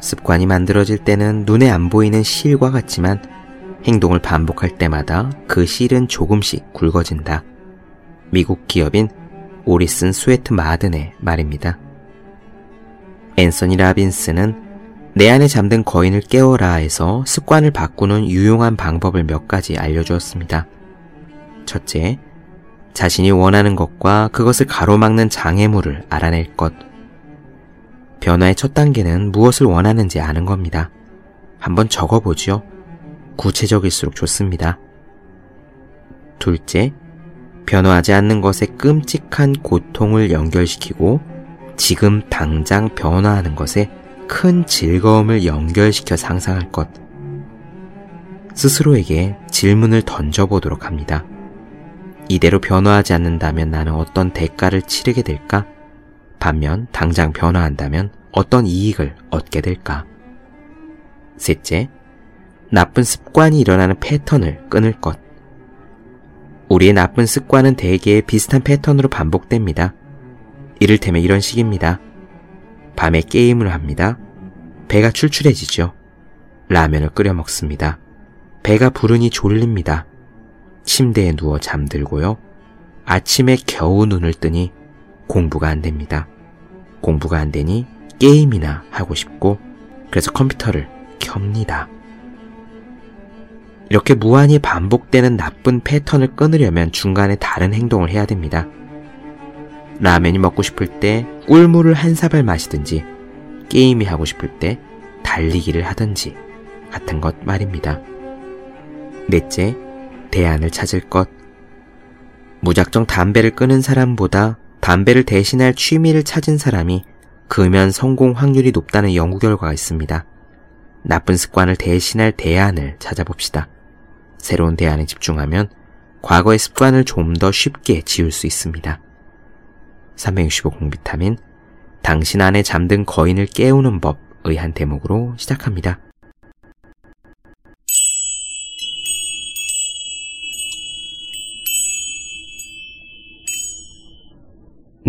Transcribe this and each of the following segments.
습관이 만들어질 때는 눈에 안 보이는 실과 같지만 행동을 반복할 때마다 그 실은 조금씩 굵어진다. 미국 기업인 오리슨 스웨트 마든의 말입니다. 앤서니 라빈스는 내 안에 잠든 거인을 깨워라에서 습관을 바꾸는 유용한 방법을 몇 가지 알려주었습니다. 첫째, 자신이 원하는 것과 그것을 가로막는 장애물을 알아낼 것. 변화의 첫 단계는 무엇을 원하는지 아는 겁니다. 한번 적어보죠. 구체적일수록 좋습니다. 둘째, 변화하지 않는 것에 끔찍한 고통을 연결시키고 지금 당장 변화하는 것에 큰 즐거움을 연결시켜 상상할 것. 스스로에게 질문을 던져보도록 합니다. 이대로 변화하지 않는다면 나는 어떤 대가를 치르게 될까? 반면 당장 변화한다면 어떤 이익을 얻게 될까? 셋째, 나쁜 습관이 일어나는 패턴을 끊을 것. 우리의 나쁜 습관은 대개 비슷한 패턴으로 반복됩니다. 이를테면 이런 식입니다. 밤에 게임을 합니다. 배가 출출해지죠. 라면을 끓여 먹습니다. 배가 부르니 졸립니다. 침대에 누워 잠들고요. 아침에 겨우 눈을 뜨니 공부가 안 됩니다. 공부가 안 되니 게임이나 하고 싶고 그래서 컴퓨터를 켭니다. 이렇게 무한히 반복되는 나쁜 패턴을 끊으려면 중간에 다른 행동을 해야 됩니다. 라면이 먹고 싶을 때 꿀물을 한 사발 마시든지 게임이 하고 싶을 때 달리기를 하든지 같은 것 말입니다. 넷째, 대안을 찾을 것. 무작정 담배를 끊은 사람보다 담배를 대신할 취미를 찾은 사람이 금연 성공 확률이 높다는 연구 결과가 있습니다. 나쁜 습관을 대신할 대안을 찾아봅시다. 새로운 대안에 집중하면 과거의 습관을 좀 더 쉽게 지울 수 있습니다. 365 공비타민, 당신 안에 잠든 거인을 깨우는 법의 한 대목으로 시작합니다.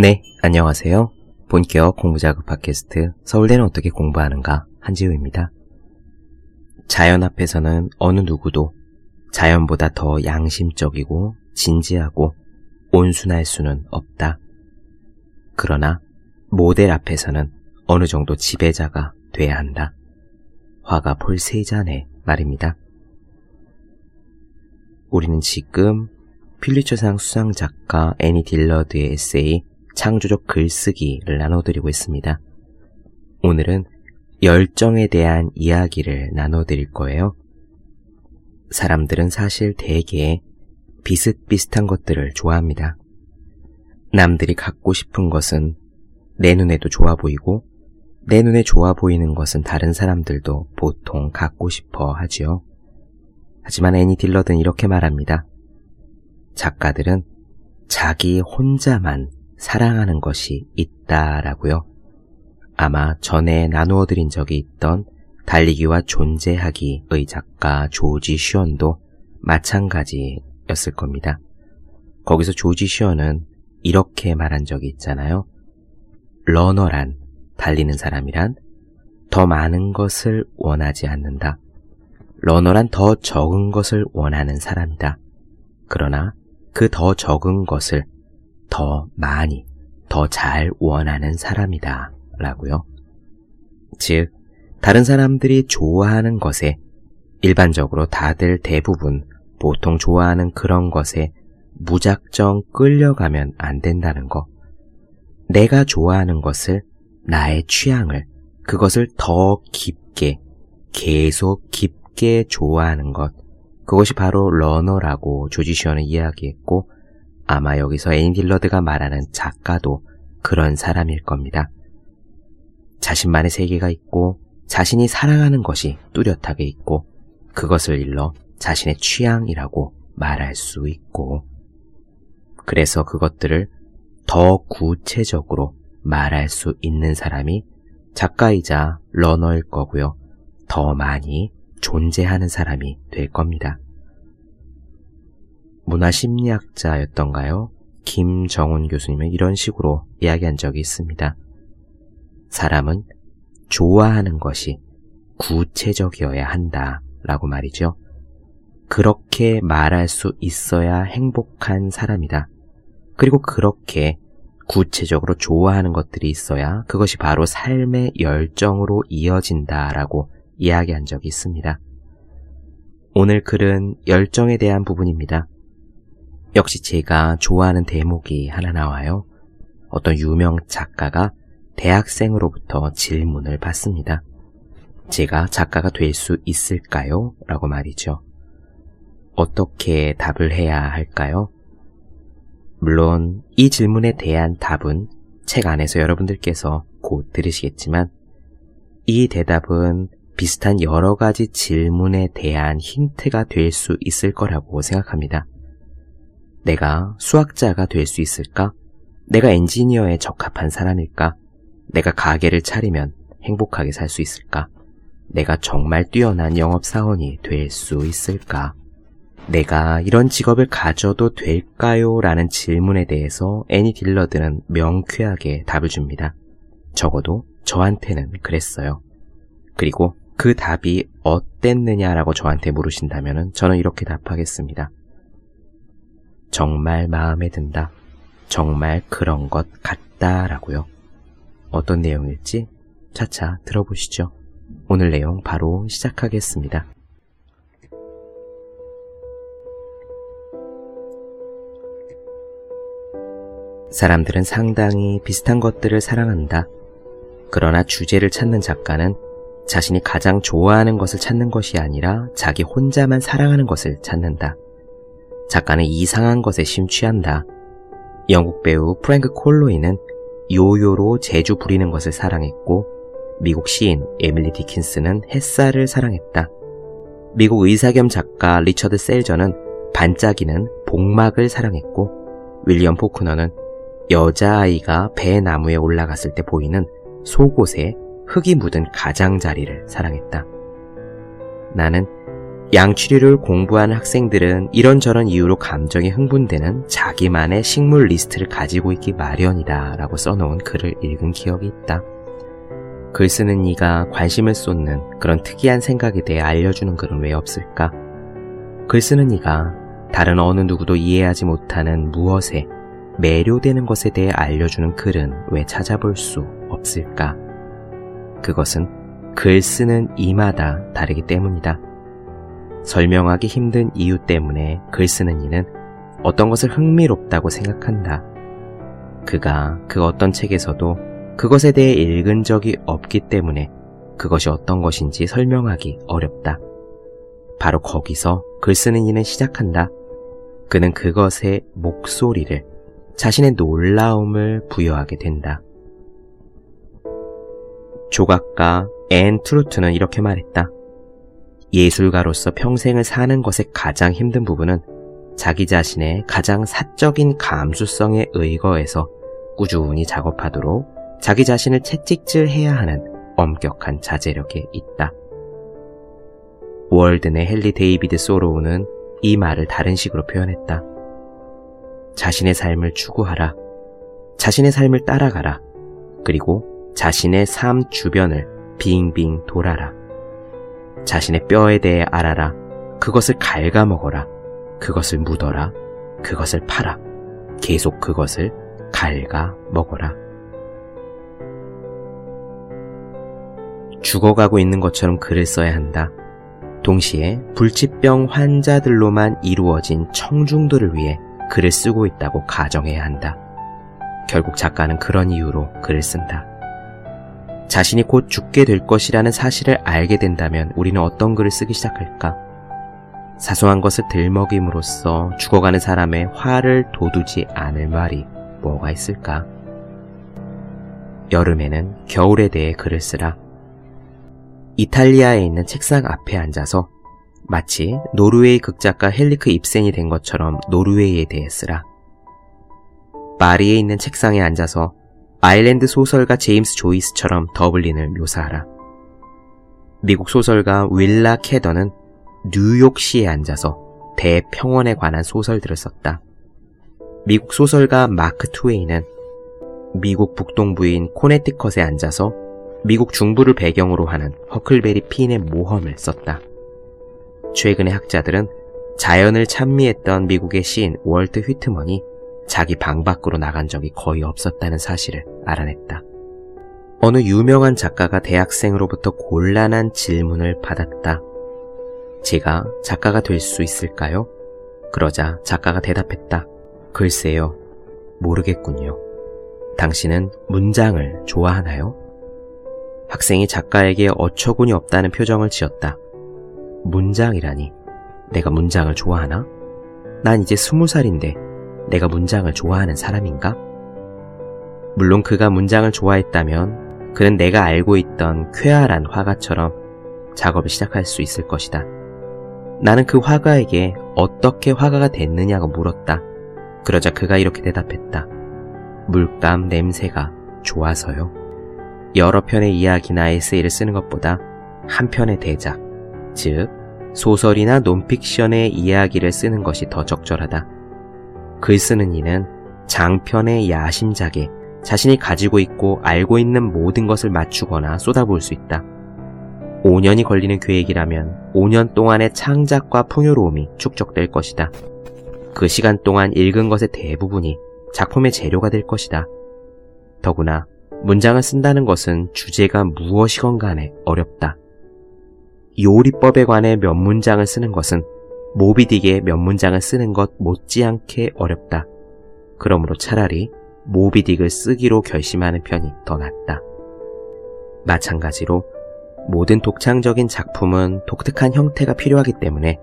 네, 안녕하세요. 본격 공부자극 팟캐스트 서울대는 어떻게 공부하는가 한지우입니다. 자연 앞에서는 어느 누구도 자연보다 더 양심적이고 진지하고 온순할 수는 없다. 그러나 모델 앞에서는 어느 정도 지배자가 돼야 한다. 화가 볼세잔의 말입니다. 우리는 지금 필리처상 수상 작가 애니 딜러드의 에세이 창조적 글쓰기를 나눠드리고 있습니다. 오늘은 열정에 대한 이야기를 나눠드릴 거예요. 사람들은 사실 대개 비슷비슷한 것들을 좋아합니다. 남들이 갖고 싶은 것은 내 눈에도 좋아 보이고 내 눈에 좋아 보이는 것은 다른 사람들도 보통 갖고 싶어 하지요. 하지만 애니 딜러든 이렇게 말합니다. 작가들은 자기 혼자만 사랑하는 것이 있다라고요. 아마 전에 나누어 드린 적이 있던 달리기와 존재하기의 작가 조지 슈언도 마찬가지였을 겁니다. 거기서 조지 슈언은 이렇게 말한 적이 있잖아요. 러너란, 달리는 사람이란 더 많은 것을 원하지 않는다. 러너란 더 적은 것을 원하는 사람이다. 그러나 그 더 적은 것을 더 많이, 더 잘 원하는 사람이다. 라고요. 즉, 다른 사람들이 좋아하는 것에 일반적으로 다들 대부분 보통 좋아하는 그런 것에 무작정 끌려가면 안 된다는 거. 내가 좋아하는 것을, 나의 취향을, 그것을 더 깊게, 계속 깊게 좋아하는 것. 그것이 바로 러너라고 조지 쉬언은 이야기했고, 아마 여기서 애니 딜러드가 말하는 작가도 그런 사람일 겁니다. 자신만의 세계가 있고, 자신이 사랑하는 것이 뚜렷하게 있고, 그것을 일러 자신의 취향이라고 말할 수 있고, 그래서 그것들을 더 구체적으로 말할 수 있는 사람이 작가이자 러너일 거고요. 더 많이 존재하는 사람이 될 겁니다. 문화심리학자였던가요? 김정훈 교수님은 이런 식으로 이야기한 적이 있습니다. 사람은 좋아하는 것이 구체적이어야 한다. 라고 말이죠. 그렇게 말할 수 있어야 행복한 사람이다. 그리고 그렇게 구체적으로 좋아하는 것들이 있어야 그것이 바로 삶의 열정으로 이어진다라고 이야기한 적이 있습니다. 오늘 글은 열정에 대한 부분입니다. 역시 제가 좋아하는 대목이 하나 나와요. 어떤 유명 작가가 대학생으로부터 질문을 받습니다. 제가 작가가 될 수 있을까요? 라고 말이죠. 어떻게 답을 해야 할까요? 물론 이 질문에 대한 답은 책 안에서 여러분들께서 곧 들으시겠지만 이 대답은 비슷한 여러 가지 질문에 대한 힌트가 될 수 있을 거라고 생각합니다. 내가 수학자가 될 수 있을까? 내가 엔지니어에 적합한 사람일까? 내가 가게를 차리면 행복하게 살 수 있을까? 내가 정말 뛰어난 영업사원이 될 수 있을까? 내가 이런 직업을 가져도 될까요? 라는 질문에 대해서 애니 딜러드는 명쾌하게 답을 줍니다. 적어도 저한테는 그랬어요. 그리고 그 답이 어땠느냐라고 저한테 물으신다면 저는 이렇게 답하겠습니다. 정말 마음에 든다. 정말 그런 것 같다라고요. 어떤 내용일지 차차 들어보시죠. 오늘 내용 바로 시작하겠습니다. 사람들은 상당히 비슷한 것들을 사랑한다. 그러나 주제를 찾는 작가는 자신이 가장 좋아하는 것을 찾는 것이 아니라 자기 혼자만 사랑하는 것을 찾는다. 작가는 이상한 것에 심취한다. 영국 배우 프랭크 콘로이는 요요로 재주 부리는 것을 사랑했고 미국 시인 에밀리 디킨슨은 햇살을 사랑했다. 미국 의사 겸 작가 리처드 셀저는 반짝이는 복막을 사랑했고 윌리엄 포크너는 여자아이가 배 나무에 올라갔을 때 보이는 속옷에 흙이 묻은 가장자리를 사랑했다. 나는 양치류를 공부하는 학생들은 이런저런 이유로 감정이 흥분되는 자기만의 식물 리스트를 가지고 있기 마련이다 라고 써놓은 글을 읽은 기억이 있다. 글 쓰는 이가 관심을 쏟는 그런 특이한 생각에 대해 알려주는 글은 왜 없을까? 글 쓰는 이가 다른 어느 누구도 이해하지 못하는 무엇에 매료되는 것에 대해 알려주는 글은 왜 찾아볼 수 없을까? 그것은 글 쓰는 이마다 다르기 때문이다. 설명하기 힘든 이유 때문에 글 쓰는 이는 어떤 것을 흥미롭다고 생각한다. 그가 그 어떤 책에서도 그것에 대해 읽은 적이 없기 때문에 그것이 어떤 것인지 설명하기 어렵다. 바로 거기서 글 쓰는 이는 시작한다. 그는 그것의 목소리를 자신의 놀라움을 부여하게 된다. 조각가 앤 트루트는 이렇게 말했다. 예술가로서 평생을 사는 것의 가장 힘든 부분은 자기 자신의 가장 사적인 감수성에 의거해서 꾸준히 작업하도록 자기 자신을 채찍질해야 하는 엄격한 자제력에 있다. 월든의 헨리 데이비드 소로우는 이 말을 다른 식으로 표현했다. 자신의 삶을 추구하라. 자신의 삶을 따라가라. 그리고 자신의 삶 주변을 빙빙 돌아라. 자신의 뼈에 대해 알아라. 그것을 갉아먹어라. 그것을 묻어라. 그것을 팔아. 계속 그것을 갉아먹어라. 죽어가고 있는 것처럼 글을 써야 한다. 동시에 불치병 환자들로만 이루어진 청중들을 위해 글을 쓰고 있다고 가정해야 한다. 결국 작가는 그런 이유로 글을 쓴다. 자신이 곧 죽게 될 것이라는 사실을 알게 된다면 우리는 어떤 글을 쓰기 시작할까? 사소한 것을 들먹임으로써 죽어가는 사람의 화를 돋우지 않을 말이 뭐가 있을까? 여름에는 겨울에 대해 글을 쓰라. 이탈리아에 있는 책상 앞에 앉아서 마치 노르웨이 극작가 헨리크 입센이 된 것처럼 노르웨이에 대해 쓰라. 파리에 있는 책상에 앉아서 아일랜드 소설가 제임스 조이스처럼 더블린을 묘사하라. 미국 소설가 윌라 캐더는 뉴욕시에 앉아서 대평원에 관한 소설들을 썼다. 미국 소설가 마크 트웨인은 미국 북동부인 코네티컷에 앉아서 미국 중부를 배경으로 하는 허클베리 핀의 모험을 썼다. 최근의 학자들은 자연을 찬미했던 미국의 시인 월트 휘트먼이 자기 방 밖으로 나간 적이 거의 없었다는 사실을 알아냈다. 어느 유명한 작가가 대학생으로부터 곤란한 질문을 받았다. 제가 작가가 될 수 있을까요? 그러자 작가가 대답했다. 글쎄요, 모르겠군요. 당신은 문장을 좋아하나요? 학생이 작가에게 어처구니 없다는 표정을 지었다. 문장이라니. 내가 문장을 좋아하나? 난 이제 스무 살인데 내가 문장을 좋아하는 사람인가? 물론 그가 문장을 좋아했다면 그는 내가 알고 있던 쾌활한 화가처럼 작업을 시작할 수 있을 것이다. 나는 그 화가에게 어떻게 화가가 됐느냐고 물었다. 그러자 그가 이렇게 대답했다. 물감 냄새가 좋아서요. 여러 편의 이야기나 에세이를 쓰는 것보다 한 편의 대작, 즉, 소설이나 논픽션의 이야기를 쓰는 것이 더 적절하다. 글 쓰는 이는 장편의 야심작에 자신이 가지고 있고 알고 있는 모든 것을 맞추거나 쏟아부을 수 있다. 5년이 걸리는 계획이라면 5년 동안의 창작과 풍요로움이 축적될 것이다. 그 시간 동안 읽은 것의 대부분이 작품의 재료가 될 것이다. 더구나 문장을 쓴다는 것은 주제가 무엇이건 간에 어렵다. 요리법에 관해 몇 문장을 쓰는 것은 모비딕의 몇 문장을 쓰는 것 못지않게 어렵다. 그러므로 차라리 모비딕을 쓰기로 결심하는 편이 더 낫다. 마찬가지로 모든 독창적인 작품은 독특한 형태가 필요하기 때문에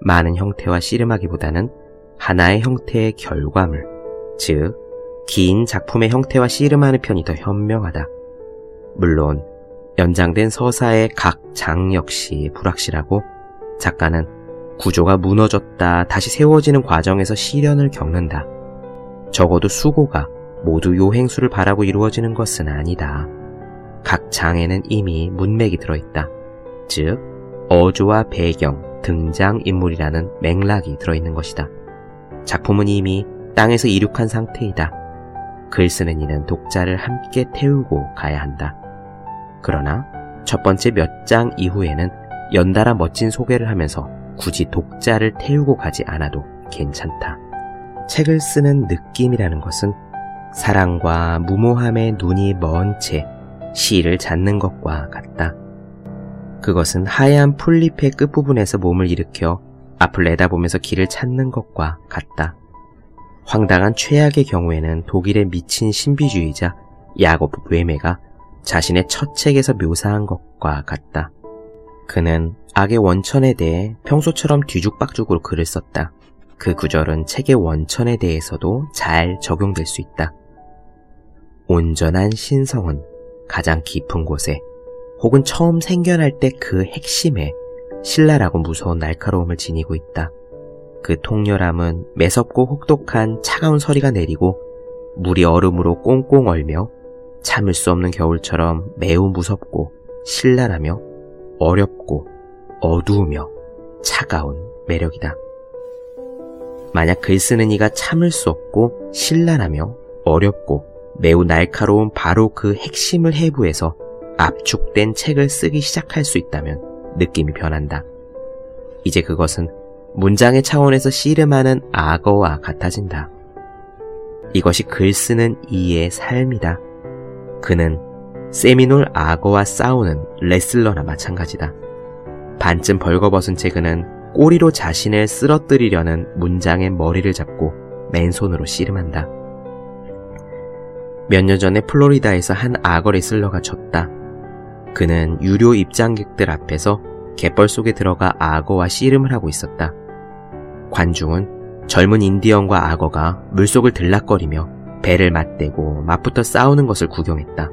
많은 형태와 씨름하기보다는 하나의 형태의 결과물, 즉, 긴 작품의 형태와 씨름하는 편이 더 현명하다. 물론, 연장된 서사의 각 장 역시 불확실하고 작가는 구조가 무너졌다 다시 세워지는 과정에서 시련을 겪는다. 적어도 수고가 모두 요행수를 바라고 이루어지는 것은 아니다. 각 장에는 이미 문맥이 들어있다. 즉, 어조와 배경, 등장 인물이라는 맥락이 들어있는 것이다. 작품은 이미 땅에서 이륙한 상태이다. 글 쓰는 이는 독자를 함께 태우고 가야 한다. 그러나 첫 번째 몇 장 이후에는 연달아 멋진 소개를 하면서 굳이 독자를 태우고 가지 않아도 괜찮다. 책을 쓰는 느낌이라는 것은 사랑과 무모함의 눈이 먼 채 시를 잡는 것과 같다. 그것은 하얀 풀잎의 끝부분에서 몸을 일으켜 앞을 내다보면서 길을 찾는 것과 같다. 황당한 최악의 경우에는 독일의 미친 신비주의자 야곱 외메가 자신의 첫 책에서 묘사한 것과 같다. 그는 악의 원천에 대해 평소처럼 뒤죽박죽으로 글을 썼다. 그 구절은 책의 원천에 대해서도 잘 적용될 수 있다. 온전한 신성은 가장 깊은 곳에 혹은 처음 생겨날 때 그 핵심에 신라라고 무서운 날카로움을 지니고 있다. 그 통렬함은 매섭고 혹독한 차가운 서리가 내리고 물이 얼음으로 꽁꽁 얼며 참을 수 없는 겨울처럼 매우 무섭고 신랄하며 어렵고 어두우며 차가운 매력이다. 만약 글 쓰는 이가 참을 수 없고 신랄하며 어렵고 매우 날카로운 바로 그 핵심을 해부해서 압축된 책을 쓰기 시작할 수 있다면 느낌이 변한다. 이제 그것은 문장의 차원에서 씨름하는 악어와 같아진다. 이것이 글 쓰는 이의 삶이다. 그는 세미놀 악어와 싸우는 레슬러나 마찬가지다. 반쯤 벌거벗은 채그는 꼬리로 자신을 쓰러뜨리려는 문장의 머리를 잡고 맨손으로 씨름한다. 몇 년 전에 플로리다에서 한 악어 레슬러가 졌다. 그는 유료 입장객들 앞에서 갯벌 속에 들어가 악어와 씨름을 하고 있었다. 관중은 젊은 인디언과 악어가 물속을 들락거리며 배를 맞대고 맞붙어 싸우는 것을 구경했다.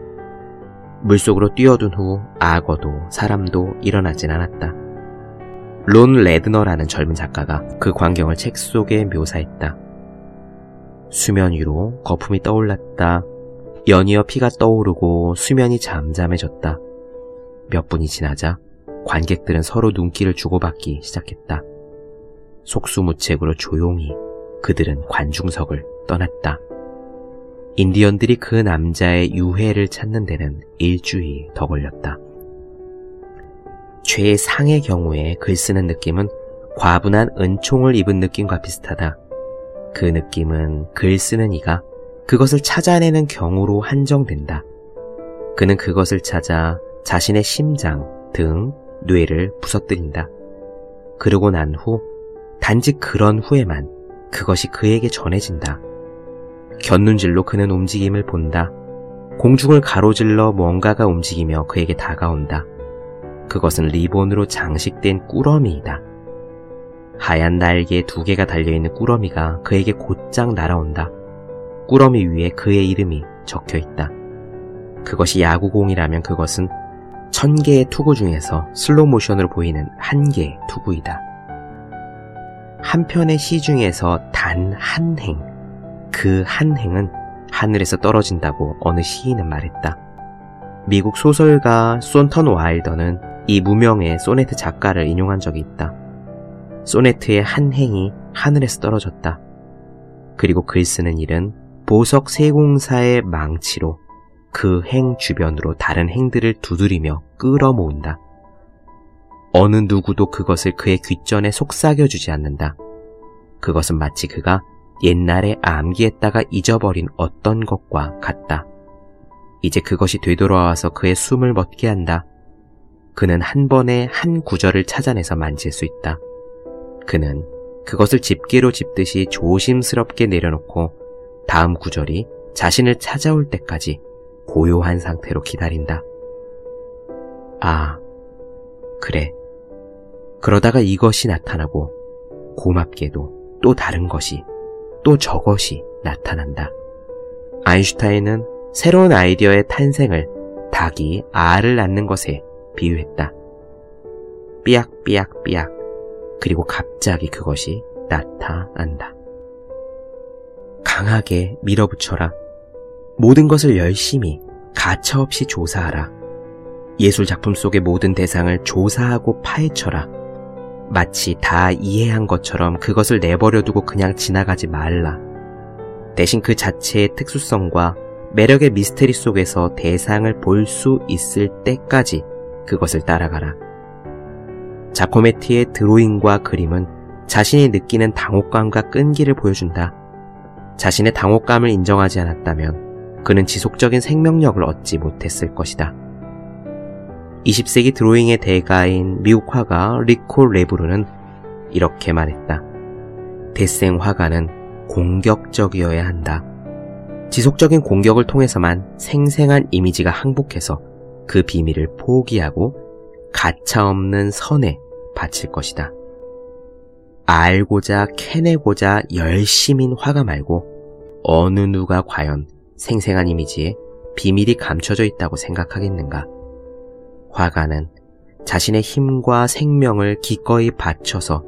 물속으로 뛰어든 후 악어도 사람도 일어나진 않았다. 론 레드너라는 젊은 작가가 그 광경을 책 속에 묘사했다. 수면 위로 거품이 떠올랐다. 연이어 피가 떠오르고 수면이 잠잠해졌다. 몇 분이 지나자 관객들은 서로 눈길을 주고받기 시작했다. 속수무책으로 조용히 그들은 관중석을 떠났다. 인디언들이 그 남자의 유해를 찾는 데는 일주일 더 걸렸다. 최상의 경우에 글 쓰는 느낌은 과분한 은총을 입은 느낌과 비슷하다. 그 느낌은 글 쓰는 이가 그것을 찾아내는 경우로 한정된다. 그는 그것을 찾아 자신의 심장, 등, 뇌를 부서뜨린다. 그러고 난 후, 단지 그런 후에만 그것이 그에게 전해진다. 곁눈질로 그는 움직임을 본다. 공중을 가로질러 뭔가가 움직이며 그에게 다가온다. 그것은 리본으로 장식된 꾸러미이다. 하얀 날개 두 개가 달려있는 꾸러미가 그에게 곧장 날아온다. 꾸러미 위에 그의 이름이 적혀 있다. 그것이 야구공이라면 그것은 천 개의 투구 중에서 슬로우 모션으로 보이는 한 개의 투구이다. 한 편의 시 중에서 단 한 행, 그 한 행은 하늘에서 떨어진다고 어느 시인은 말했다. 미국 소설가 손턴 와일더는 이 무명의 소네트 작가를 인용한 적이 있다. 소네트의 한 행이 하늘에서 떨어졌다. 그리고 글 쓰는 일은 보석 세공사의 망치로 그 행 주변으로 다른 행들을 두드리며 끌어모은다. 어느 누구도 그것을 그의 귓전에 속삭여주지 않는다. 그것은 마치 그가 옛날에 암기했다가 잊어버린 어떤 것과 같다. 이제 그것이 되돌아와서 그의 숨을 멎게 한다. 그는 한 번에 한 구절을 찾아내서 만질 수 있다. 그는 그것을 집게로 집듯이 조심스럽게 내려놓고 다음 구절이 자신을 찾아올 때까지 고요한 상태로 기다린다. 아, 그래. 그러다가 이것이 나타나고 고맙게도 또 다른 것이 또 저것이 나타난다. 아인슈타인은 새로운 아이디어의 탄생을 닭이 알을 낳는 것에 비유했다. 삐약삐약삐약 그리고 갑자기 그것이 나타난다. 강하게 밀어붙여라. 모든 것을 열심히 가차없이 조사하라. 예술 작품 속의 모든 대상을 조사하고 파헤쳐라. 마치 다 이해한 것처럼 그것을 내버려 두고 그냥 지나가지 말라. 대신 그 자체의 특수성과 매력의 미스테리 속에서 대상을 볼 수 있을 때까지 그것을 따라가라. 자코메티의 드로잉과 그림은 자신이 느끼는 당혹감과 끈기를 보여준다. 자신의 당혹감을 인정하지 않았다면 그는 지속적인 생명력을 얻지 못했을 것이다. 20세기 드로잉의 대가인 미국 화가 리코 레브르는 이렇게 말했다. 대생 화가는 공격적이어야 한다. 지속적인 공격을 통해서만 생생한 이미지가 항복해서 그 비밀을 포기하고 가차없는 선에 바칠 것이다. 알고자 캐내고자 열심인 화가 말고 어느 누가 과연 생생한 이미지에 비밀이 감춰져 있다고 생각하겠는가? 화가는 자신의 힘과 생명을 기꺼이 바쳐서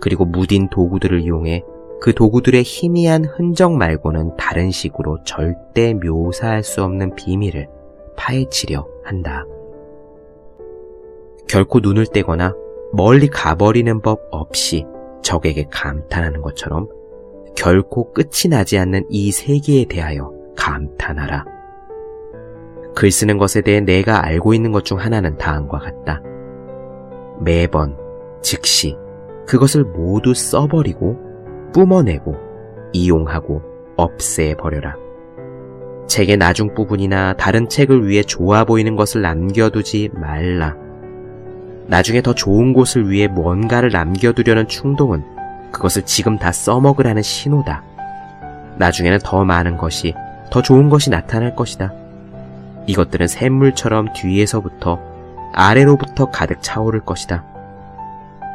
그리고 무딘 도구들을 이용해 그 도구들의 희미한 흔적 말고는 다른 식으로 절대 묘사할 수 없는 비밀을 파헤치려 한다. 결코 눈을 떼거나 멀리 가버리는 법 없이 적에게 감탄하는 것처럼 결코 끝이 나지 않는 이 세계에 대하여 감탄하라. 글 쓰는 것에 대해 내가 알고 있는 것 중 하나는 다음과 같다. 매번, 즉시, 그것을 모두 써버리고, 뿜어내고, 이용하고, 없애버려라. 책의 나중 부분이나 다른 책을 위해 좋아 보이는 것을 남겨두지 말라. 나중에 더 좋은 곳을 위해 뭔가를 남겨두려는 충동은 그것을 지금 다 써먹으라는 신호다. 나중에는 더 많은 것이, 더 좋은 것이 나타날 것이다. 이것들은 샘물처럼 뒤에서부터 아래로부터 가득 차오를 것이다.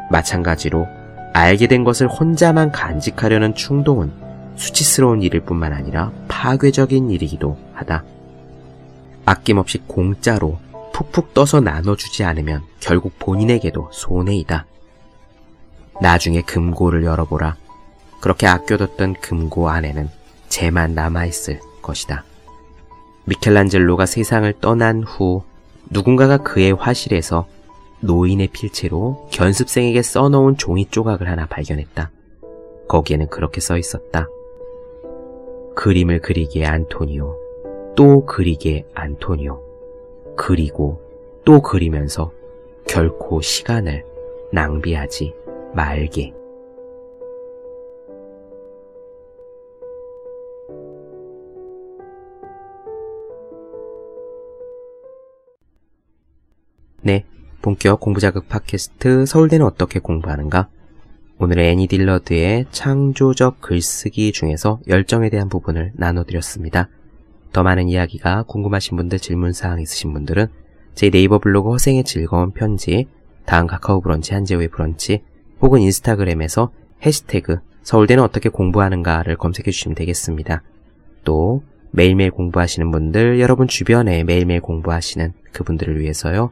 마찬가지로 알게 된 것을 혼자만 간직하려는 충동은 수치스러운 일일 뿐만 아니라 파괴적인 일이기도 하다. 아낌없이 공짜로 푹푹 떠서 나눠주지 않으면 결국 본인에게도 손해이다. 나중에 금고를 열어보라. 그렇게 아껴뒀던 금고 안에는 재만 남아있을 것이다. 미켈란젤로가 세상을 떠난 후 누군가가 그의 화실에서 노인의 필체로 견습생에게 써놓은 종이 조각을 하나 발견했다. 거기에는 그렇게 써 있었다. 그림을 그리기에 안토니오, 또 그리기에 안토니오, 그리고 또 그리면서 결코 시간을 낭비하지 말게. 네, 본격 공부자극 팟캐스트 서울대는 어떻게 공부하는가? 오늘은 애니 딜러드의 창조적 글쓰기 중에서 열정에 대한 부분을 나눠드렸습니다. 더 많은 이야기가 궁금하신 분들 질문사항 있으신 분들은 제 네이버 블로그 허생의 즐거운 편지, 다음 카카오 브런치 한재우의 브런치, 혹은 인스타그램에서 해시태그 서울대는 어떻게 공부하는가를 검색해 주시면 되겠습니다. 또 매일매일 공부하시는 분들, 여러분 주변에 매일매일 공부하시는 그분들을 위해서요.